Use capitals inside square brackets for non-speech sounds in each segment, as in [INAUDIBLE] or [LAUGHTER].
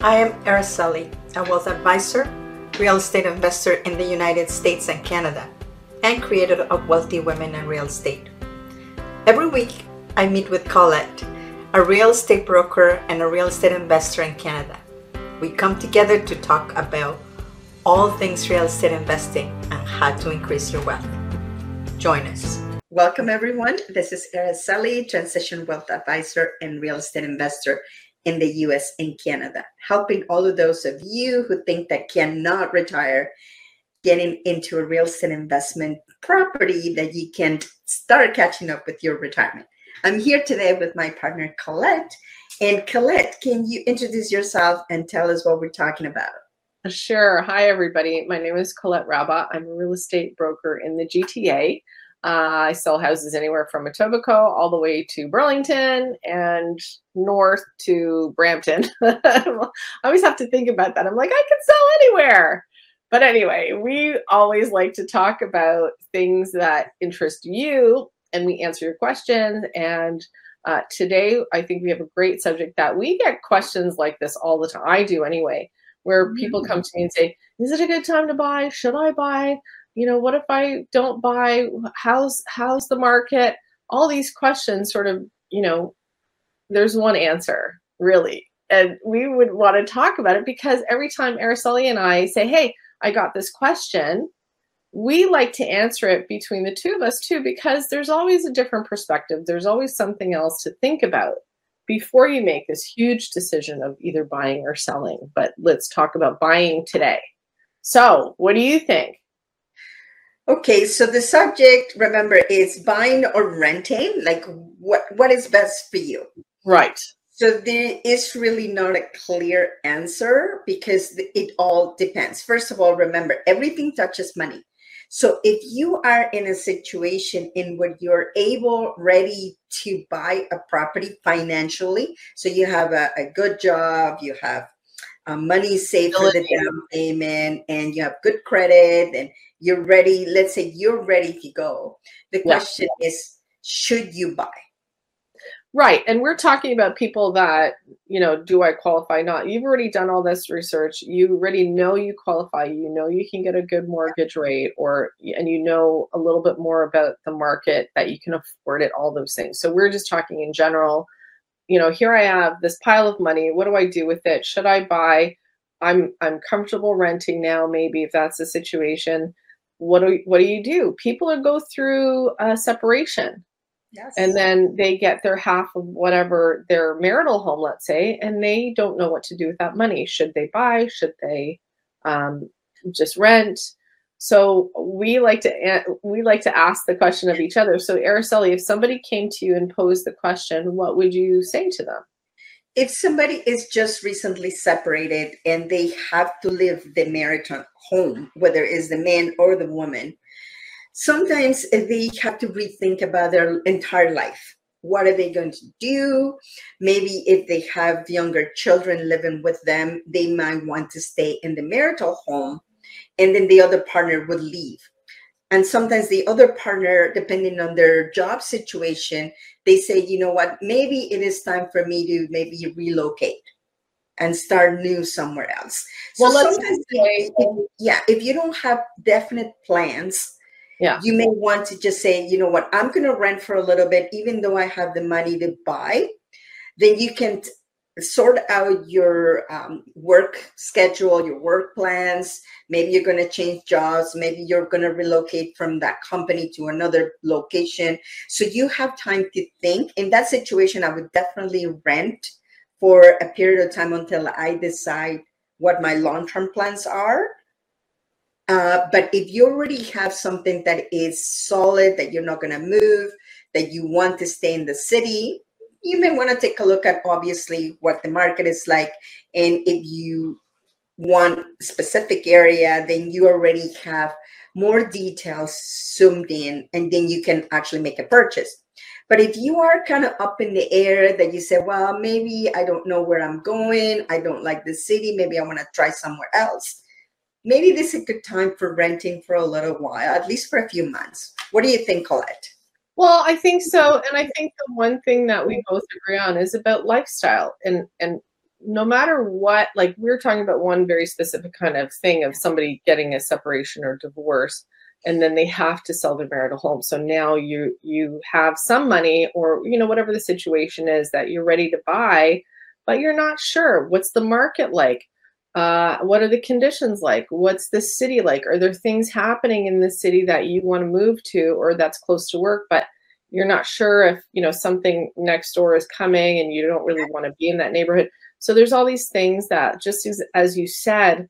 I am Araceli, a wealth advisor, real estate investor in the United States and Canada, and creator of Wealthy Women in Real Estate. Every week, I meet with Colette, a real estate broker and a real estate investor in Canada. We come together to talk about all things real estate investing and how to increase your wealth. Join us. Welcome, everyone. This is Araceli, Transition Wealth Advisor and Real Estate Investor in the US and Canada, helping all of those of you who think that cannot retire getting into a real estate investment property that you can start catching up with your retirement. I'm here today with my partner Colette. And Colette, can you introduce yourself and tell us what we're talking about? Sure. Hi, everybody. My name is Colette Raba. I'm a real estate broker in the GTA. Uh, I sell houses anywhere from Etobicoke all the way to Burlington and north to Brampton. [LAUGHS] I always have to think about that. I'm like, I can sell anywhere. But anyway, we always like to talk about things that interest you and we answer your questions. And uh, today, I think we have a great subject that we get questions like this all the time. I do anyway, where people come to me and say, Is it a good time to buy? Should I buy? You know what if i don't buy how's how's the market? All these questions sort of you know there's one answer really. And we would want to talk about it because every time araceli and i say hey i got this question we like to answer it between the two of us too because there's always a different perspective. There's always something else to think about before you make this huge decision of either buying or selling. But let's talk about buying today. So what do you think Okay, so the subject, remember, is buying or renting. Like, what what is best for you? Right. So there is really not a clear answer because it all depends. First of all, remember, everything touches money. So if you are in a situation in where you're able, ready to buy a property financially, so you have a, a good job, you have uh, money saved for the down payment, and you have good credit, and you're ready. Let's say you're ready to go. The question yeah. is, should you buy? Right. And we're talking about people that, you know, do I qualify? Not. You've already done all this research. You already know you qualify. You know you can get a good mortgage rate or and you know a little bit more about the market that you can afford it, all those things. So we're just talking in general you know, here I have this pile of money. What do I do with it? Should I buy? I'm I'm comfortable renting now. Maybe if that's the situation, what do what do you do? People go through a separation, yes. and then they get their half of whatever their marital home, let's say, and they don't know what to do with that money. Should they buy? Should they um, just rent? So we like to we like to ask the question of each other. So Araceli, if somebody came to you and posed the question, what would you say to them? If somebody is just recently separated and they have to live the marital home, whether it's the man or the woman, sometimes they have to rethink about their entire life. What are they going to do? Maybe if they have younger children living with them, they might want to stay in the marital home and then the other partner would leave and sometimes the other partner depending on their job situation they say you know what? Maybe it is time for me to maybe relocate and start new somewhere else. So well, sometimes if, yeah if you don't have definite plans yeah. you may want to just say you know what? I'm going to rent for a little bit even though i have the money to buy. Then you can sort out your um, work schedule, your work plans. Maybe you're going to change jobs. Maybe you're going to relocate from that company to another location. So you have time to think. In that situation, I would definitely rent for a period of time until I decide what my long term plans are. Uh, but if you already have something that is solid, that you're not going to move, that you want to stay in the city, you may want to take a look at obviously what the market is like. And if you want specific area, then you already have more details zoomed in, and then you can actually make a purchase. But if you are kind of up in the air that you say, well, maybe I don't know where I'm going, I don't like the city, maybe I want to try somewhere else, maybe this is a good time for renting for a little while, at least for a few months. What do you think, Colette? Well, I think so, and I think the one thing that we both agree on is about lifestyle, and and no matter what, like we are talking about one very specific kind of thing of somebody getting a separation or divorce, and then they have to sell their marital home. So now you you have some money, or you know whatever the situation is that you're ready to buy, but you're not sure. What's the market like? Uh, what are the conditions like? What's the city like? Are there things happening in the city that you want to move to, or that's close to work, but you're not sure if you know something next door is coming and you don't really want to be in that neighborhood so there's all these things that just as, as you said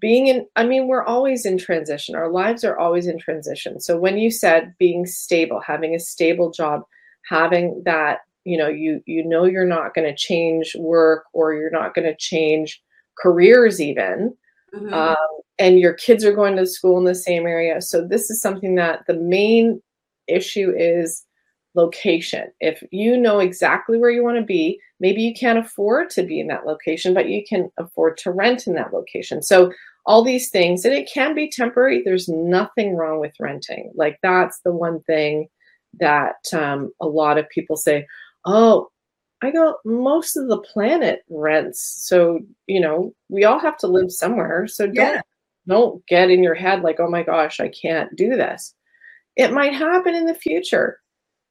being in i mean we're always in transition our lives are always in transition so when you said being stable having a stable job having that you know you you know you're not going to change work or you're not going to change careers even mm-hmm. um, and your kids are going to school in the same area so this is something that the main issue is location. If you know exactly where you want to be, maybe you can't afford to be in that location, but you can afford to rent in that location. So, all these things, and it can be temporary. There's nothing wrong with renting. Like, that's the one thing that um, a lot of people say, oh, I go, most of the planet rents. So, you know, we all have to live somewhere. So, don't, yeah. don't get in your head like, oh my gosh, I can't do this. It might happen in the future.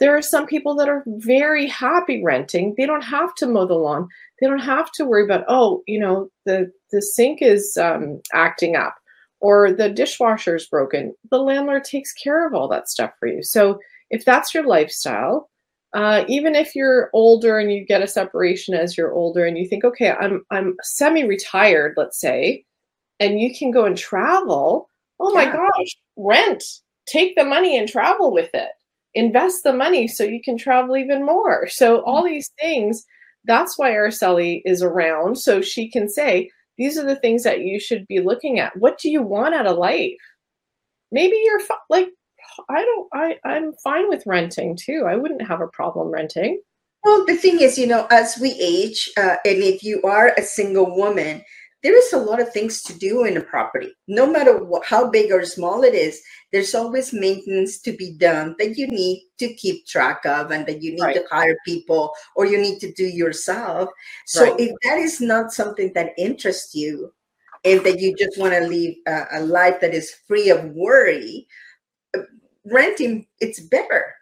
There are some people that are very happy renting. They don't have to mow the lawn. They don't have to worry about, oh, you know, the, the sink is um, acting up or the dishwasher is broken. The landlord takes care of all that stuff for you. So if that's your lifestyle, uh, even if you're older and you get a separation as you're older and you think, okay, I'm I'm semi-retired, let's say, and you can go and travel. Oh my gosh, rent take the money and travel with it invest the money so you can travel even more so all mm-hmm. these things that's why araceli is around so she can say these are the things that you should be looking at what do you want out of life maybe you're like i don't i i'm fine with renting too i wouldn't have a problem renting well the thing is you know as we age uh, and if you are a single woman there is a lot of things to do in a property no matter what, how big or small it is there's always maintenance to be done that you need to keep track of and that you need right. to hire people or you need to do yourself so right. if that is not something that interests you and that you just want to live a, a life that is free of worry renting it's better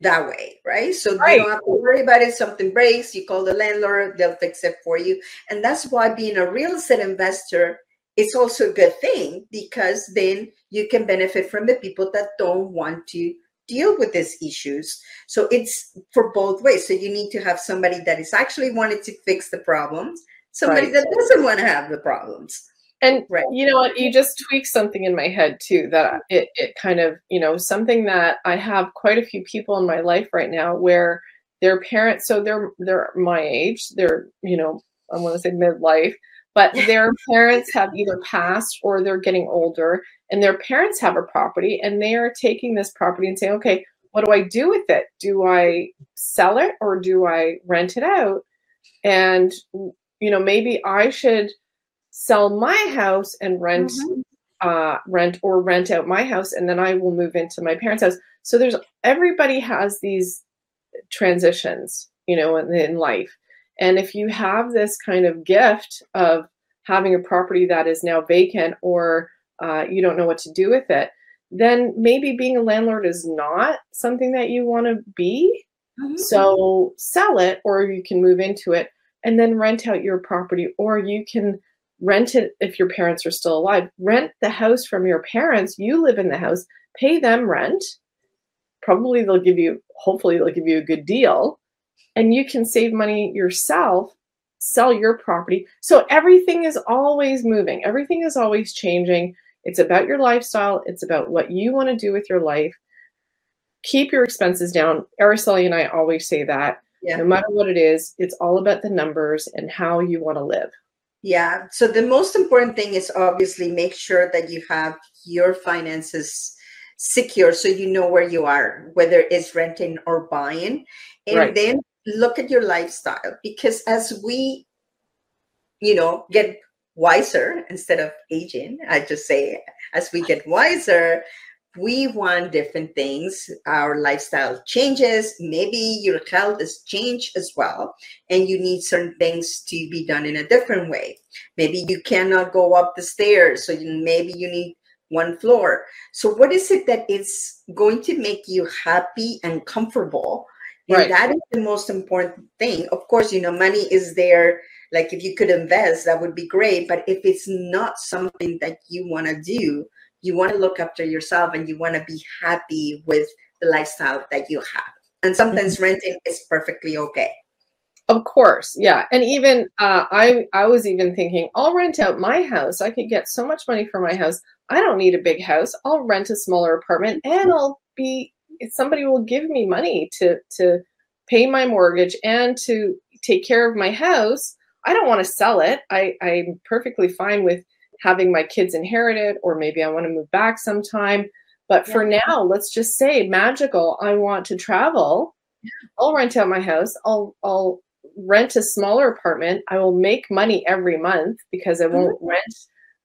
that way, right? So right. you don't have to worry about it. Something breaks, you call the landlord, they'll fix it for you. And that's why being a real estate investor is also a good thing because then you can benefit from the people that don't want to deal with these issues. So it's for both ways. So you need to have somebody that is actually wanting to fix the problems, somebody right. that doesn't want to have the problems. And right. you know what? You just tweak something in my head too that it, it kind of, you know, something that I have quite a few people in my life right now where their parents, so they're they're my age, they're, you know, I want to say midlife, but their parents have either passed or they're getting older and their parents have a property and they are taking this property and saying, okay, what do I do with it? Do I sell it or do I rent it out? And, you know, maybe I should sell my house and rent mm-hmm. uh, rent or rent out my house and then I will move into my parents' house. So there's everybody has these transitions, you know, in, in life. And if you have this kind of gift of having a property that is now vacant or uh, you don't know what to do with it, then maybe being a landlord is not something that you want to be. Mm-hmm. So sell it, or you can move into it and then rent out your property, or you can rent it if your parents are still alive. Rent the house from your parents. You live in the house. Pay them rent. Probably they'll give you hopefully they'll give you a good deal. And you can save money yourself sell your property. So everything is always moving. Everything is always changing. It's about your lifestyle. It's about what you want to do with your life. Keep your expenses down. Araceli and i always say that yeah. no matter what it is it's all about the numbers and how you want to live yeah. So the most important thing is obviously make sure that you have your finances secure so you know where you are, whether it's renting or buying. And right. then look at your lifestyle because as we, you know, get wiser instead of aging, I just say as we get wiser, we want different things. Our lifestyle changes. Maybe your health has changed as well, and you need certain things to be done in a different way. Maybe you cannot go up the stairs, so you, maybe you need one floor. So, what is it that is going to make you happy and comfortable? And right. that is the most important thing. Of course, you know, money is there. Like if you could invest, that would be great. But if it's not something that you want to do, you want to look after yourself and you want to be happy with the lifestyle that you have. And sometimes mm-hmm. renting is perfectly okay. Of course, yeah. And even uh, I, I was even thinking, I'll rent out my house. I could get so much money for my house. I don't need a big house. I'll rent a smaller apartment, and I'll be. Somebody will give me money to to pay my mortgage and to take care of my house. I don't want to sell it. I, I'm perfectly fine with having my kids inherit it, or maybe I want to move back sometime. But yeah. for now, let's just say magical. I want to travel. Yeah. I'll rent out my house. I'll I'll rent a smaller apartment. I will make money every month because I won't mm-hmm. rent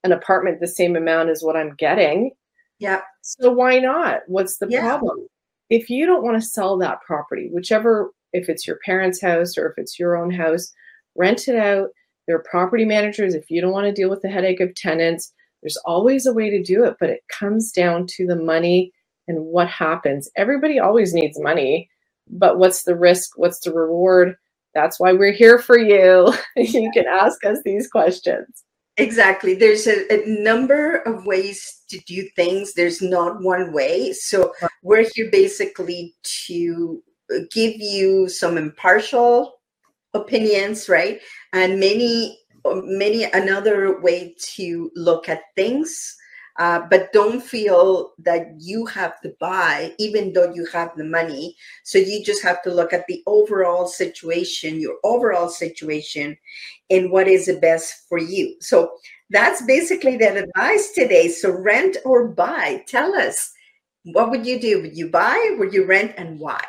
an apartment the same amount as what I'm getting. Yeah. So why not? What's the yeah. problem? If you don't want to sell that property, whichever if it's your parents' house or if it's your own house, rent it out there are property managers. If you don't want to deal with the headache of tenants, there's always a way to do it, but it comes down to the money and what happens. Everybody always needs money, but what's the risk? What's the reward? That's why we're here for you. [LAUGHS] you can ask us these questions. Exactly. There's a, a, number of ways to do things. There's not one way. So we're here basically to give you some impartial opinions, right? And many, many another way to look at things. Uh, but don't feel that you have to buy, even though you have the money. So you just have to look at the overall situation, your overall situation, and what is the best for you. So that's basically the advice today. So rent or buy. Tell us, what would you do? Would you buy? Would you rent, and why?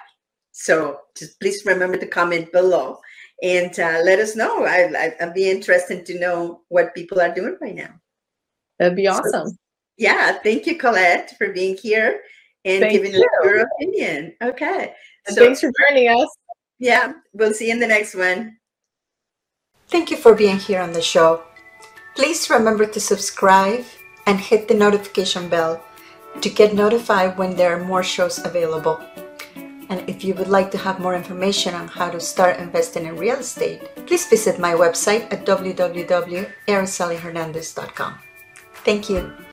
So just please remember to comment below and uh, let us know. I, would be interested to know what people are doing right now. That'd be awesome. So, yeah, thank you, Colette, for being here and thank giving you. us your opinion. Okay. And so, thanks for joining us. Yeah, we'll see you in the next one. Thank you for being here on the show. Please remember to subscribe and hit the notification bell to get notified when there are more shows available. And if you would like to have more information on how to start investing in real estate, please visit my website at www.aracelihernandez.com. Thank you.